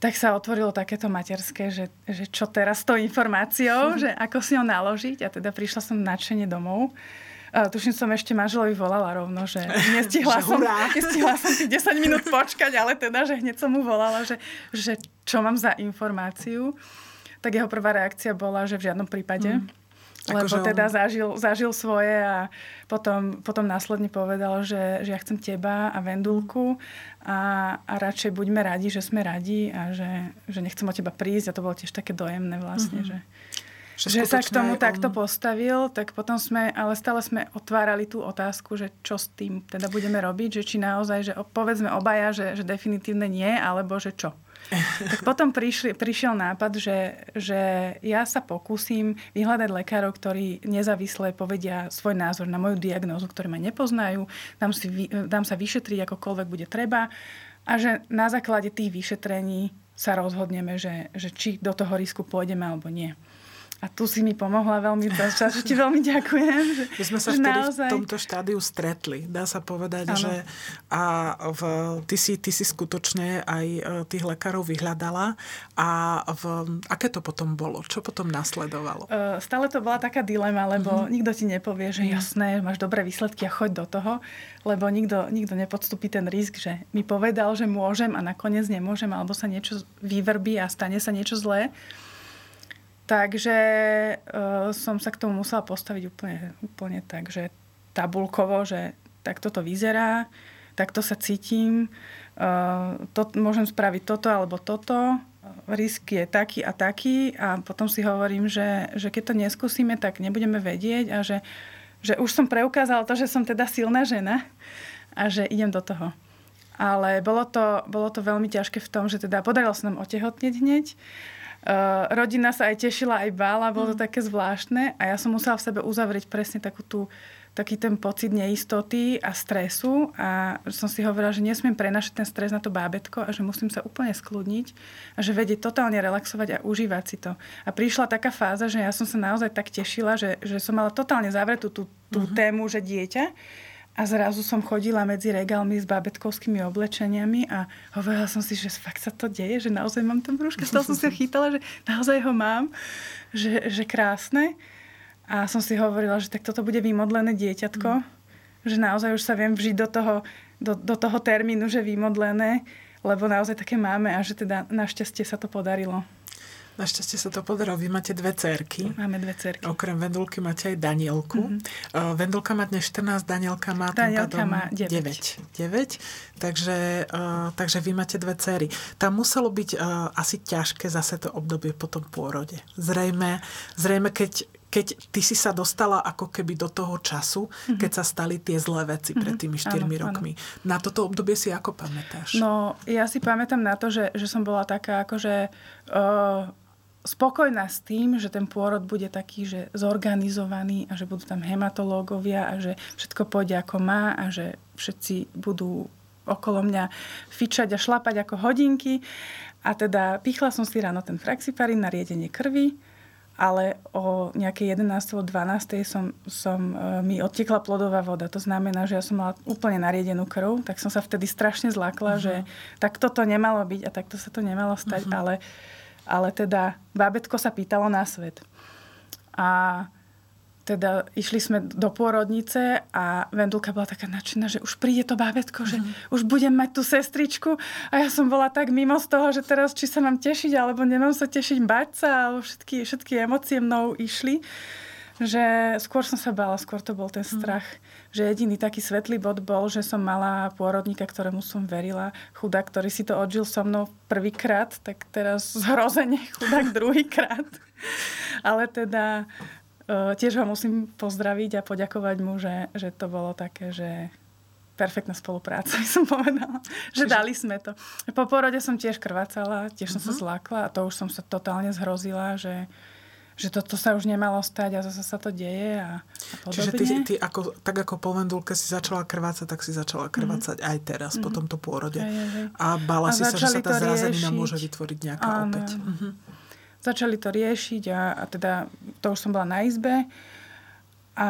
Tak sa otvorilo takéto materské, že, že čo teraz s tou informáciou, (laughs) že ako si ho naložiť a teda prišla som nadšene domov Uh, tuším, som ešte manželovi volala rovno, že nestihla, (laughs) som, (laughs) nestihla som tých 10 minút počkať, ale teda, že hneď som mu volala, že, že čo mám za informáciu. Tak jeho prvá reakcia bola, že v žiadnom prípade. Mm. Lebo akože teda zažil, zažil svoje a potom, potom následne povedal, že, že ja chcem teba a Vendulku a, a radšej buďme radi, že sme radi a že, že nechcem o teba prísť a to bolo tiež také dojemné vlastne, mm-hmm. že že, sa k tomu on... takto postavil, tak potom sme, ale stále sme otvárali tú otázku, že čo s tým teda budeme robiť, že či naozaj, že povedzme obaja, že, že definitívne nie, alebo že čo. (laughs) tak potom prišli, prišiel nápad, že, že ja sa pokúsim vyhľadať lekárov, ktorí nezávisle povedia svoj názor na moju diagnózu, ktorí ma nepoznajú, dám, si, dám sa vyšetriť akokoľvek bude treba a že na základe tých vyšetrení sa rozhodneme, že, že či do toho risku pôjdeme alebo nie. A tu si mi pomohla veľmi, za že ti veľmi ďakujem. Že, My sme sa vtedy naozaj... v tomto štádiu stretli. Dá sa povedať, ano. že a v, ty, si, ty si skutočne aj e, tých lekárov vyhľadala. A v, aké to potom bolo? Čo potom nasledovalo? Uh, stále to bola taká dilema, lebo uh-huh. nikto ti nepovie, že uh-huh. jasné, máš dobré výsledky a choď do toho, lebo nikto, nikto nepodstupí ten risk, že mi povedal, že môžem a nakoniec nemôžem, alebo sa niečo vyvrbí a stane sa niečo zlé. Takže uh, som sa k tomu musela postaviť úplne, úplne tak, že tabulkovo, že takto to vyzerá, takto sa cítim, uh, to, môžem spraviť toto alebo toto, risk je taký a taký a potom si hovorím, že, že keď to neskúsime, tak nebudeme vedieť a že, že už som preukázala to, že som teda silná žena a že idem do toho. Ale bolo to, bolo to veľmi ťažké v tom, že teda podarilo sa nám otehotneť hneď Uh, rodina sa aj tešila, aj bála, bolo to mm. také zvláštne a ja som musela v sebe uzavrieť presne takú tú, taký ten pocit neistoty a stresu a som si hovorila, že nesmiem prenašať ten stres na to bábetko a že musím sa úplne skľudniť a že vedieť totálne relaxovať a užívať si to. A prišla taká fáza, že ja som sa naozaj tak tešila, že, že som mala totálne zavretú tú, tú mm-hmm. tému, že dieťa a zrazu som chodila medzi regálmi s babetkovskými oblečeniami a hovorila som si, že fakt sa to deje, že naozaj mám ten brúška. Stále som si ho (laughs) chytala, že naozaj ho mám, že, že krásne. A som si hovorila, že tak toto bude vymodlené dieťatko, mm. že naozaj už sa viem vžiť do toho, do, do toho termínu, že vymodlené, lebo naozaj také máme a že teda našťastie sa to podarilo. Našťastie sa to podarilo. Vy máte dve cerky. Máme dve cerky. Okrem Vendulky máte aj Danielku. Mm-hmm. Uh, Vendulka má dnes 14, Danielka má Danielka má 9. 9. 9. Takže, uh, takže vy máte dve cery. Tam muselo byť uh, asi ťažké zase to obdobie po tom pôrode. Zrejme, zrejme keď, keď ty si sa dostala ako keby do toho času, mm-hmm. keď sa stali tie zlé veci mm-hmm. pred tými 4 áno, rokmi. Áno. Na toto obdobie si ako pamätáš? No, ja si pamätám na to, že, že som bola taká akože... Uh, spokojná s tým, že ten pôrod bude taký, že zorganizovaný a že budú tam hematológovia a že všetko pôjde ako má a že všetci budú okolo mňa fičať a šlapať ako hodinky. A teda pichla som si ráno ten fraxiparín na riedenie krvi, ale o nejakej 11. 12. som, som, e, mi odtekla plodová voda. To znamená, že ja som mala úplne nariedenú krv, tak som sa vtedy strašne zlákla, uh-huh. že tak toto nemalo byť a takto sa to nemalo stať, uh-huh. ale ale teda bábetko sa pýtalo na svet. A teda išli sme do pôrodnice a Vendulka bola taká nadšená, že už príde to bábetko, že mm. už budem mať tú sestričku. A ja som bola tak mimo z toho, že teraz či sa mám tešiť, alebo nemám sa tešiť, bať sa, alebo všetky, všetky emócie mnou išli že skôr som sa bála, skôr to bol ten mhm. strach. Mm. Že jediný taký svetlý bod bol, že som mala pôrodníka, ktorému som verila, chudák, ktorý si to odžil so mnou prvýkrát, tak teraz zhrozene chudák druhýkrát. (laughs) Ale teda uh, tiež ho musím pozdraviť a poďakovať mu, že, že to bolo také, že perfektná spolupráca, (laughs) by som povedala. Že dali sme to. Po porode som tiež krvácala, tiež som uh-huh. sa mhm. zlákla a to už som sa totálne zhrozila, že že toto sa už nemalo stať a zase sa to deje a, a podobne. Čiže ty, ty ako, tak ako po vendulke si začala krvácať, tak si začala krvácať mm-hmm. aj teraz mm-hmm. po mhm. tomto pôrode. Aj, aj, aj. A bála a si sa, že sa tá zrazenina môže vytvoriť nejaká Áno. opäť. Mm-hmm. Začali to riešiť a, a teda to už som bola na izbe a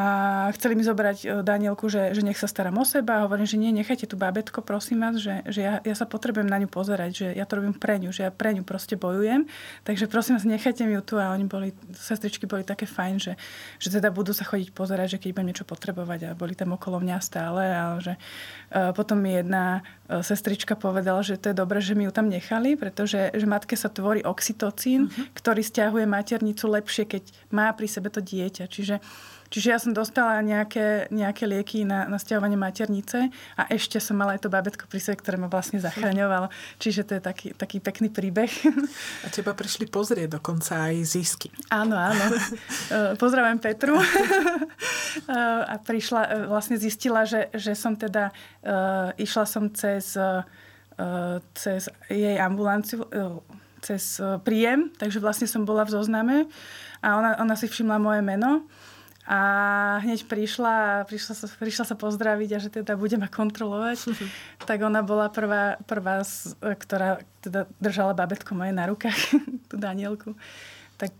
chceli mi zobrať e, Danielku, že, že nech sa starám o seba. A hovorím, že nie, nechajte tu bábetko, prosím vás, že, že ja, ja sa potrebujem na ňu pozerať, že ja to robím pre ňu, že ja pre ňu proste bojujem. Takže prosím vás, nechajte mi ju tu. A oni boli, sestričky boli také fajn, že, že teda budú sa chodiť pozerať, že keď budem niečo potrebovať a boli tam okolo mňa stále. A že uh, potom mi jedna uh, sestrička povedala, že to je dobré, že mi ju tam nechali, pretože že matke sa tvorí oxytocín, uh-huh. ktorý stiahuje maternicu lepšie, keď má pri sebe to dieťa. Čiže Čiže ja som dostala nejaké, nejaké lieky na, na stiahovanie maternice a ešte som mala aj to babetko pri sebe, ktoré ma vlastne zachraňovalo. Čiže to je taký, taký pekný príbeh. A teba prišli pozrieť dokonca aj zisky. Áno, áno. (laughs) E, pozdravujem Petru. (laughs) E, a prišla, e, vlastne zistila, že, že som teda, išla som cez, cez jej ambulanciu, cez príjem, takže vlastne som bola v zozname a ona, ona si všimla moje meno a hneď prišla, prišla sa, prišla sa pozdraviť a že teda bude ma kontrolovať. (laughs) tak ona bola prvá, prvá ktorá teda držala babetko moje na rukách, (laughs) tú Danielku. Tak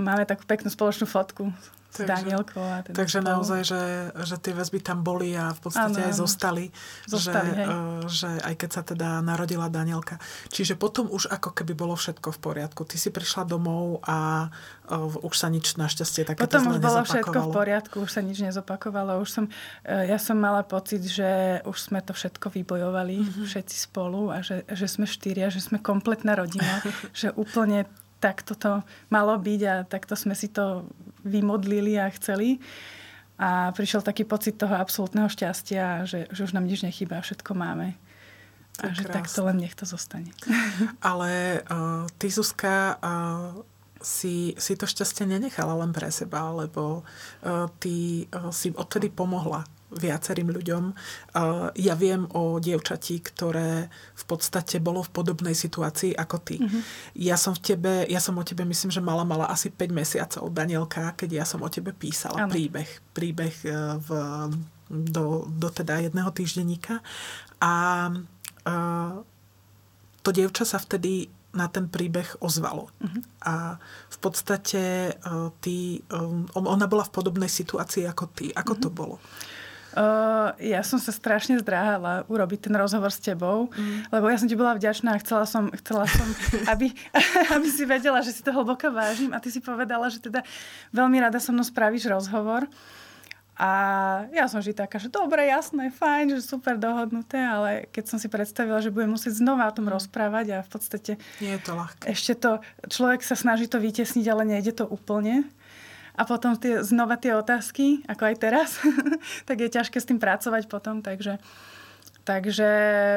máme takú peknú spoločnú fotku s takže, Danielkou. A teda takže spolu. naozaj, že, že tie väzby tam boli a v podstate ano, aj zostali. zostali že, uh, že aj keď sa teda narodila Danielka. Čiže potom už ako keby bolo všetko v poriadku. Ty si prišla domov a uh, už sa nič našťastie také Potom už bolo všetko v poriadku, už sa nič nezopakovalo. Už som, uh, ja som mala pocit, že už sme to všetko vybojovali mm-hmm. všetci spolu a že, že sme štyria, že sme kompletná rodina, (laughs) že úplne tak toto malo byť a takto sme si to vymodlili a chceli. A prišiel taký pocit toho absolútneho šťastia, že, že už nám nič nechýba, všetko máme. A že takto len nech to zostane. (laughs) Ale uh, ty, Zuzka, uh, si, si to šťastie nenechala len pre seba, lebo uh, ty uh, si odtedy pomohla viacerým ľuďom. Ja viem o dievčati, ktoré v podstate bolo v podobnej situácii ako ty. Mm-hmm. Ja som v tebe, ja som o tebe myslím, že mala mala asi 5 mesiacov Danielka, keď ja som o tebe písala ano. príbeh. Príbeh e, v, do, do teda jedného týždenníka. A uh, to dievča sa vtedy na ten príbeh ozvalo. Uh-huh. A v podstate uh, ty, um, ona bola v podobnej situácii ako ty. Ako uh-huh. to bolo? Uh, ja som sa strašne zdráhala urobiť ten rozhovor s tebou, mm. lebo ja som ti bola vďačná a chcela som, chcela som (laughs) aby, (laughs) aby si vedela, že si to hlboko vážim a ty si povedala, že teda veľmi rada so mnou spravíš rozhovor. A ja som vždy taká, že dobre, jasné, fajn, že super dohodnuté, ale keď som si predstavila, že budem musieť znova o tom mm. rozprávať a v podstate... Nie je to ľahké. Ešte to, človek sa snaží to vytesniť, ale nejde to úplne a potom tie, znova tie otázky, ako aj teraz, (laughs) tak je ťažké s tým pracovať potom, takže Takže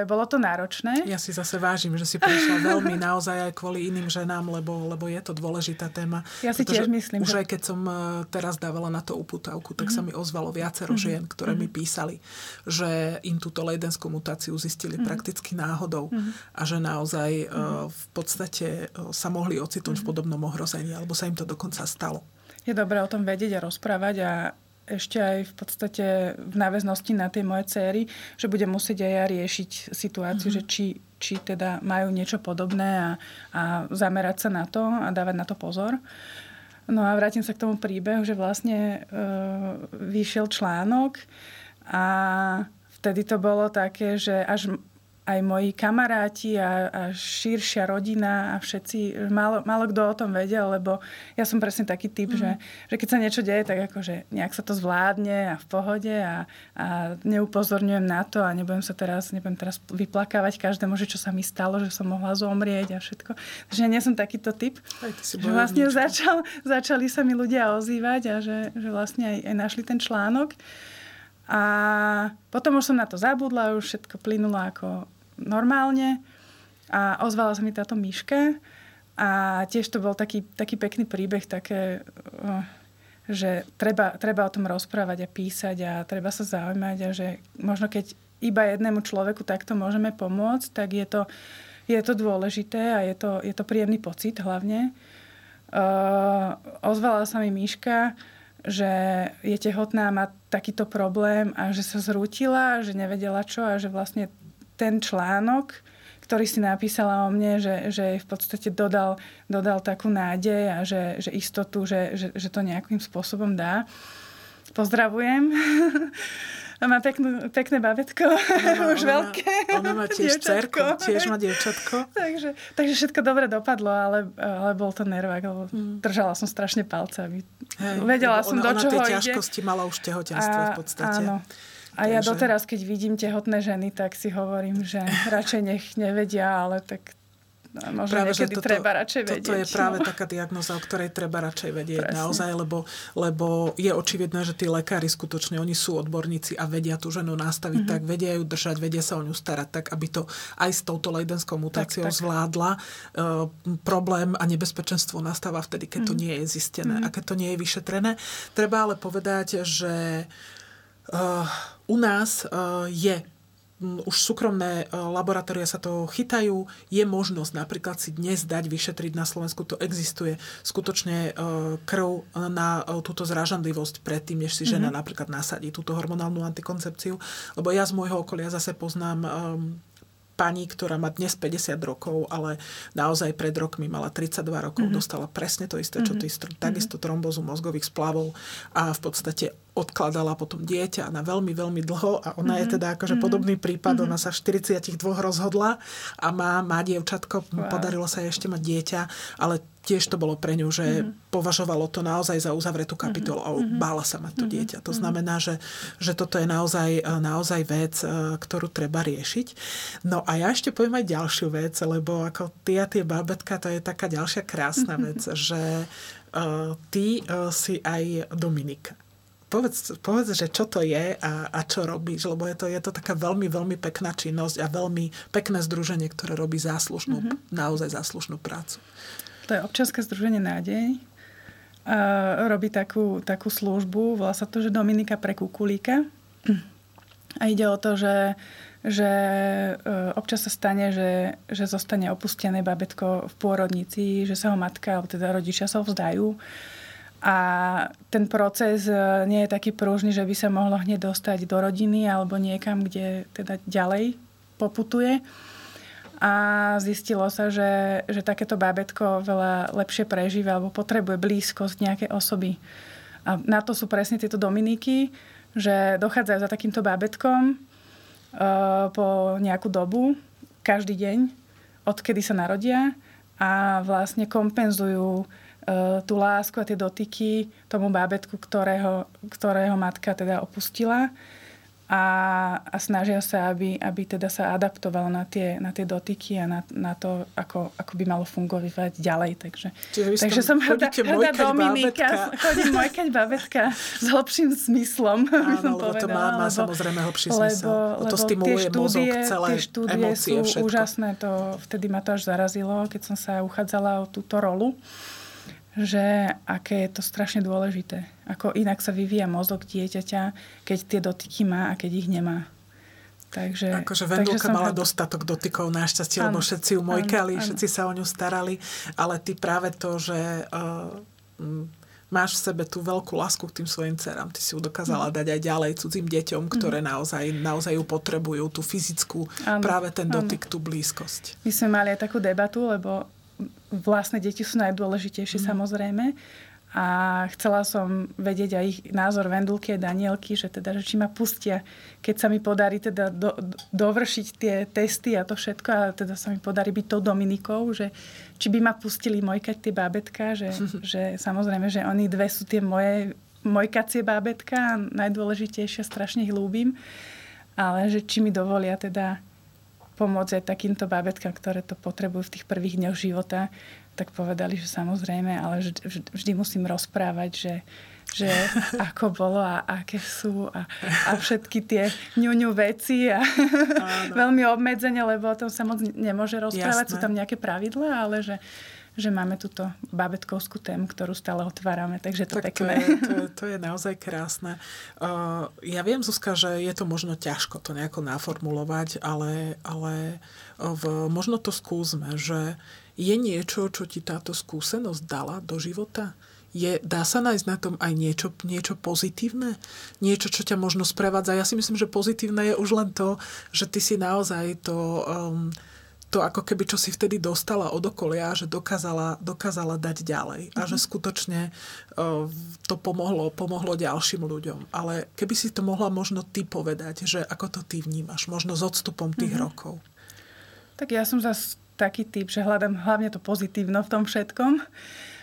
bolo to náročné. Ja si zase vážim, že si prišla veľmi naozaj aj kvôli iným ženám, lebo, lebo je to dôležitá téma. Ja si tiež myslím. Už že... aj keď som e, teraz dávala na to uputavku, tak mm-hmm. sa mhm. mi ozvalo viacero mm-hmm. žien, ktoré mm-hmm. mi písali, že im túto lejdenskú mutáciu zistili mm-hmm. prakticky náhodou mm-hmm. a že naozaj mm-hmm. v podstate e, sa mohli ocitnúť mm-hmm. v podobnom ohrození, alebo sa im to dokonca stalo. Je dobré o tom vedieť a rozprávať a ešte aj v podstate v náväznosti na tie moje céry, že budem musieť aj ja riešiť situáciu, mm-hmm. že či, či teda majú niečo podobné a, a zamerať sa na to a dávať na to pozor. No a vrátim sa k tomu príbehu, že vlastne e, vyšiel článok a vtedy to bolo také, že až aj moji kamaráti a, a širšia rodina a všetci, málo, málo kto o tom vedel, lebo ja som presne taký typ, mm. že, že keď sa niečo deje, tak akože nejak sa to zvládne a v pohode a, a neupozorňujem na to a nebudem sa teraz, nebudem teraz vyplakávať každému, že čo sa mi stalo, že som mohla zomrieť a všetko. Takže ja nie som takýto typ. Že vlastne začal, začali sa mi ľudia ozývať a že, že vlastne aj, aj našli ten článok. A potom už som na to zabudla, už všetko plynulo ako normálne a ozvala sa mi táto myška a tiež to bol taký, taký pekný príbeh, také, eh, že treba, treba o tom rozprávať a písať a treba sa zaujímať a že možno keď iba jednému človeku takto môžeme pomôcť, tak je to, je to dôležité a je to, je to príjemný pocit hlavne. Uh, ozvala sa mi Míška, že je tehotná, má takýto problém a že sa zrútila, že nevedela čo a že vlastne ten článok, ktorý si napísala o mne, že, že v podstate dodal, dodal takú nádej a že, že istotu, že, že, že to nejakým spôsobom dá. Pozdravujem. (laughs) má peknú, pekné babetko, ona, (laughs) už ona veľké. Ona má tiež cerku, tiež má dievčatko. takže, takže všetko dobre dopadlo, ale, ale bol to nervák, lebo mm. držala som strašne palce. Aby... Hej, Vedela som, ona, do čoho ona tie ťažkosti mala už tehotenstvo v podstate. Áno. A Takže... ja doteraz, keď vidím tehotné ženy, tak si hovorím, že radšej nech nevedia, ale tak no, možno práve, niekedy toto, treba radšej vedieť. Toto je práve no. taká diagnoza, o ktorej treba radšej vedieť Presne. naozaj, lebo, lebo je očividné, že tí lekári skutočne, oni sú odborníci a vedia tú ženu nastaviť mm-hmm. tak, vedia ju držať, vedia sa o ňu starať tak, aby to aj s touto lejdenskou mutáciou tak, tak. zvládla. Uh, problém a nebezpečenstvo nastáva vtedy, keď mm-hmm. to mhm. nie je zistené mm-hmm. a keď to nie je vyšetrené. Treba ale povedať, že uh, u nás uh, je už súkromné laboratória sa to chytajú. Je možnosť napríklad si dnes dať vyšetriť na Slovensku, to existuje skutočne krv na túto zrážanlivosť predtým, než si žena mm-hmm. napríklad nasadí túto hormonálnu antikoncepciu. Lebo ja z môjho okolia zase poznám pani, ktorá má dnes 50 rokov, ale naozaj pred rokmi mala 32 rokov, mm-hmm. dostala presne to isté, čo mm-hmm. ty, takisto trombozu mozgových splavov a v podstate odkladala potom dieťa na veľmi, veľmi dlho a ona mm-hmm. je mhm. teda akože mm-hmm. podobný prípad, mm-hmm. ona sa v 42 rozhodla a má, má dievčatko, wow. podarilo sa jej ešte mať dieťa, ale tiež to bolo pre ňu, že mm-hmm. považovalo to naozaj za uzavretú kapitolu mm-hmm. a bála sa mať to mm-hmm. dieťa. To mhm. znamená, že, že toto je naozaj, naozaj vec, e, ktorú treba riešiť. No a ja ešte poviem aj ďalšiu vec, lebo ako ty a tie babetka, to je taká ďalšia krásna vec, že uh, ty uh, si aj Dominika povedz, povedz, že čo to je a, a čo robíš, lebo je to, je to taká veľmi, veľmi pekná činnosť a veľmi pekné združenie, ktoré robí záslušnú, mm-hmm. naozaj záslušnú prácu. To je občianske združenie Nádej. A robí takú, takú službu, volá sa to, že Dominika pre kukulíka. A ide o to, že, že e, občas sa stane, že, že zostane opustené babetko v pôrodnici, že sa ho matka, alebo teda rodičia sa ho vzdajú a ten proces e, nie je taký prúžny, že by sa mohlo hneď dostať do rodiny alebo niekam, kde teda ďalej poputuje. A zistilo sa, že, že takéto bábetko veľa lepšie prežíva alebo potrebuje blízkosť nejakej osoby. A na to sú presne tieto dominiky, že dochádzajú za takýmto bábetkom uh, po nejakú dobu, každý deň, odkedy sa narodia a vlastne kompenzujú E, tú lásku a tie dotyky tomu bábetku, ktorého, ktorého matka teda opustila. A a, snažia sa, aby, aby teda sa adaptovalo na tie, na tie dotyky a na, na to, ako, ako by malo fungovať ďalej. Takže, Čiže takže som hľada, hľada Dominika, chodím mojkať babetka s hlbším zmyslom. (laughs) Áno, som lebo povedala, to má, má lebo, samozrejme hlbší zmysel. Lebo, lebo to stimuluje štúdie, mozog, celé tie štúdie emócie, sú všetko. úžasné. To, vtedy ma to až zarazilo, keď som sa uchádzala o túto rolu že aké je to strašne dôležité. Ako inak sa vyvíja mozog dieťaťa, keď tie dotyky má a keď ich nemá. Takže, akože Vendulka mala to... dostatok dotykov našťastie, lebo všetci ju mojkali, všetci sa o ňu starali, ale ty práve to, že uh, máš v sebe tú veľkú lásku k tým svojim dcerám. Ty si ju dokázala mm. dať aj ďalej cudzím deťom, ktoré mm. naozaj, naozaj ju potrebujú, tú fyzickú, ano, práve ten dotyk, ano. tú blízkosť. My sme mali aj takú debatu, lebo vlastné deti sú najdôležitejšie mm. samozrejme. A chcela som vedieť aj ich názor Vendulky a Danielky, že teda, že či ma pustia, keď sa mi podarí teda do, dovršiť tie testy a to všetko a teda sa mi podarí byť tou Dominikou, že či by ma pustili mojkať tie bábetka, že, (laughs) že samozrejme, že oni dve sú tie moje mojkacie bábetka a najdôležitejšie, strašne ich ľúbim, ale že či mi dovolia teda pomôcť aj takýmto bábetkám, ktoré to potrebujú v tých prvých dňoch života, tak povedali, že samozrejme, ale vždy, vždy musím rozprávať, že, že (laughs) ako bolo a aké sú a, a všetky tie ňuňu veci a (laughs) veľmi obmedzenie, lebo o tom sa moc nemôže rozprávať. Jasné. Sú tam nejaké pravidlá, ale že že máme túto babetkovskú tému, ktorú stále otvárame, takže to tak pekné. To je, to, je, (laughs) to je naozaj krásne. Uh, ja viem, Zuzka, že je to možno ťažko to nejako naformulovať, ale, ale v, možno to skúsme, že je niečo, čo ti táto skúsenosť dala do života? Je, dá sa nájsť na tom aj niečo, niečo pozitívne? Niečo, čo ťa možno sprevádza? Ja si myslím, že pozitívne je už len to, že ty si naozaj to... Um, to ako keby, čo si vtedy dostala od okolia, že dokázala, dokázala dať ďalej. A že mhm. skutočne uh, to pomohlo, pomohlo ďalším ľuďom. Ale keby si to mohla možno ty povedať, že ako to ty vnímaš, možno s odstupom tých mm-hmm. rokov. Tak ja som zase taký typ, že hľadám hlavne to pozitívno v tom všetkom.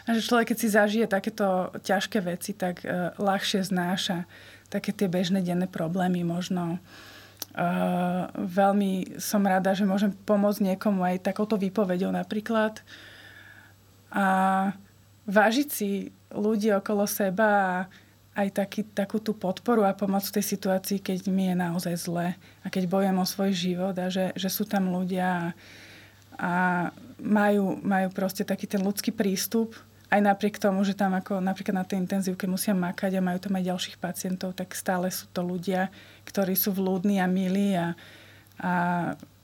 A že človek, keď si zažije takéto ťažké veci, tak uh, ľahšie znáša také tie bežné denné problémy možno Uh, veľmi som rada, že môžem pomôcť niekomu aj takouto výpovedou napríklad. A vážiť si ľudí okolo seba a aj taký, takú tú podporu a pomoc v tej situácii, keď mi je naozaj zle a keď bojujem o svoj život a že, že sú tam ľudia a, a majú, majú proste taký ten ľudský prístup aj napriek tomu, že tam ako napríklad na tej intenzívke musia makať a majú tam aj ďalších pacientov, tak stále sú to ľudia, ktorí sú vľúdni a milí a, a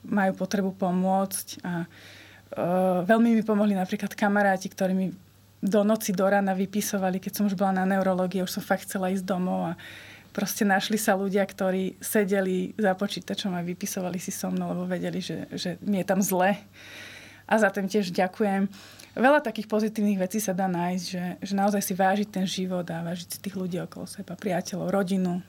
majú potrebu pomôcť. A, uh, veľmi mi pomohli napríklad kamaráti, ktorí mi do noci, do rána vypisovali, keď som už bola na neurológii, už som fakt chcela ísť domov a proste našli sa ľudia, ktorí sedeli za počítačom a vypisovali si so mnou, lebo vedeli, že, že mi je tam zle. A za tým tiež ďakujem veľa takých pozitívnych vecí sa dá nájsť, že, že naozaj si vážiť ten život a vážiť si tých ľudí okolo seba, priateľov, rodinu.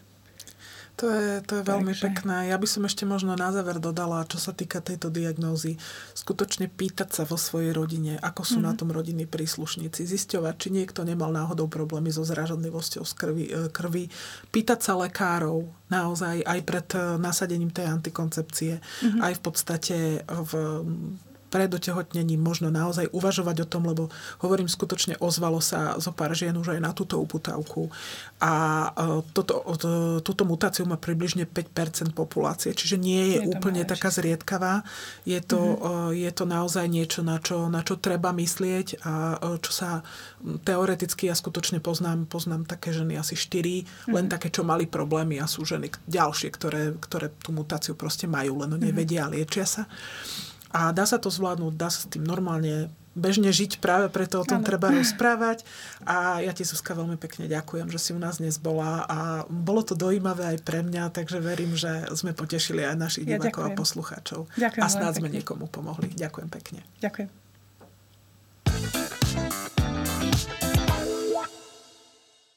To je, to je veľmi Takže... pekné. Ja by som ešte možno na záver dodala, čo sa týka tejto diagnózy, skutočne pýtať sa vo svojej rodine, ako sú mm-hmm. na tom rodinní príslušníci, zisťovať, či niekto nemal náhodou problémy so zražanlivosťou z krvi, e, krvi, pýtať sa lekárov, naozaj aj pred e, nasadením tej antikoncepcie, mm-hmm. aj v podstate v pred otehotnením možno naozaj uvažovať o tom, lebo hovorím skutočne, ozvalo sa zo pár žien už aj na túto uputavku. A e, toto, túto mutáciu má približne 5% populácie, čiže nie je, je úplne máš. taká zriedkavá. Je to, mm-hmm. je to naozaj niečo, na čo, na čo treba myslieť a e, čo sa teoreticky ja skutočne poznám, poznám také ženy asi 4, mm-hmm. len také, čo mali problémy a sú ženy ďalšie, ktoré, ktoré tú mutáciu proste majú, len nevedia a liečia sa. A dá sa to zvládnuť, dá sa s tým normálne bežne žiť, práve preto o tom ano. treba rozprávať. A ja ti, Zuzka, veľmi pekne ďakujem, že si u nás dnes bola a bolo to dojímavé aj pre mňa, takže verím, že sme potešili aj našich ja divákov a poslucháčov. Ďakujem a snáď sme niekomu pomohli. Ďakujem pekne. Ďakujem.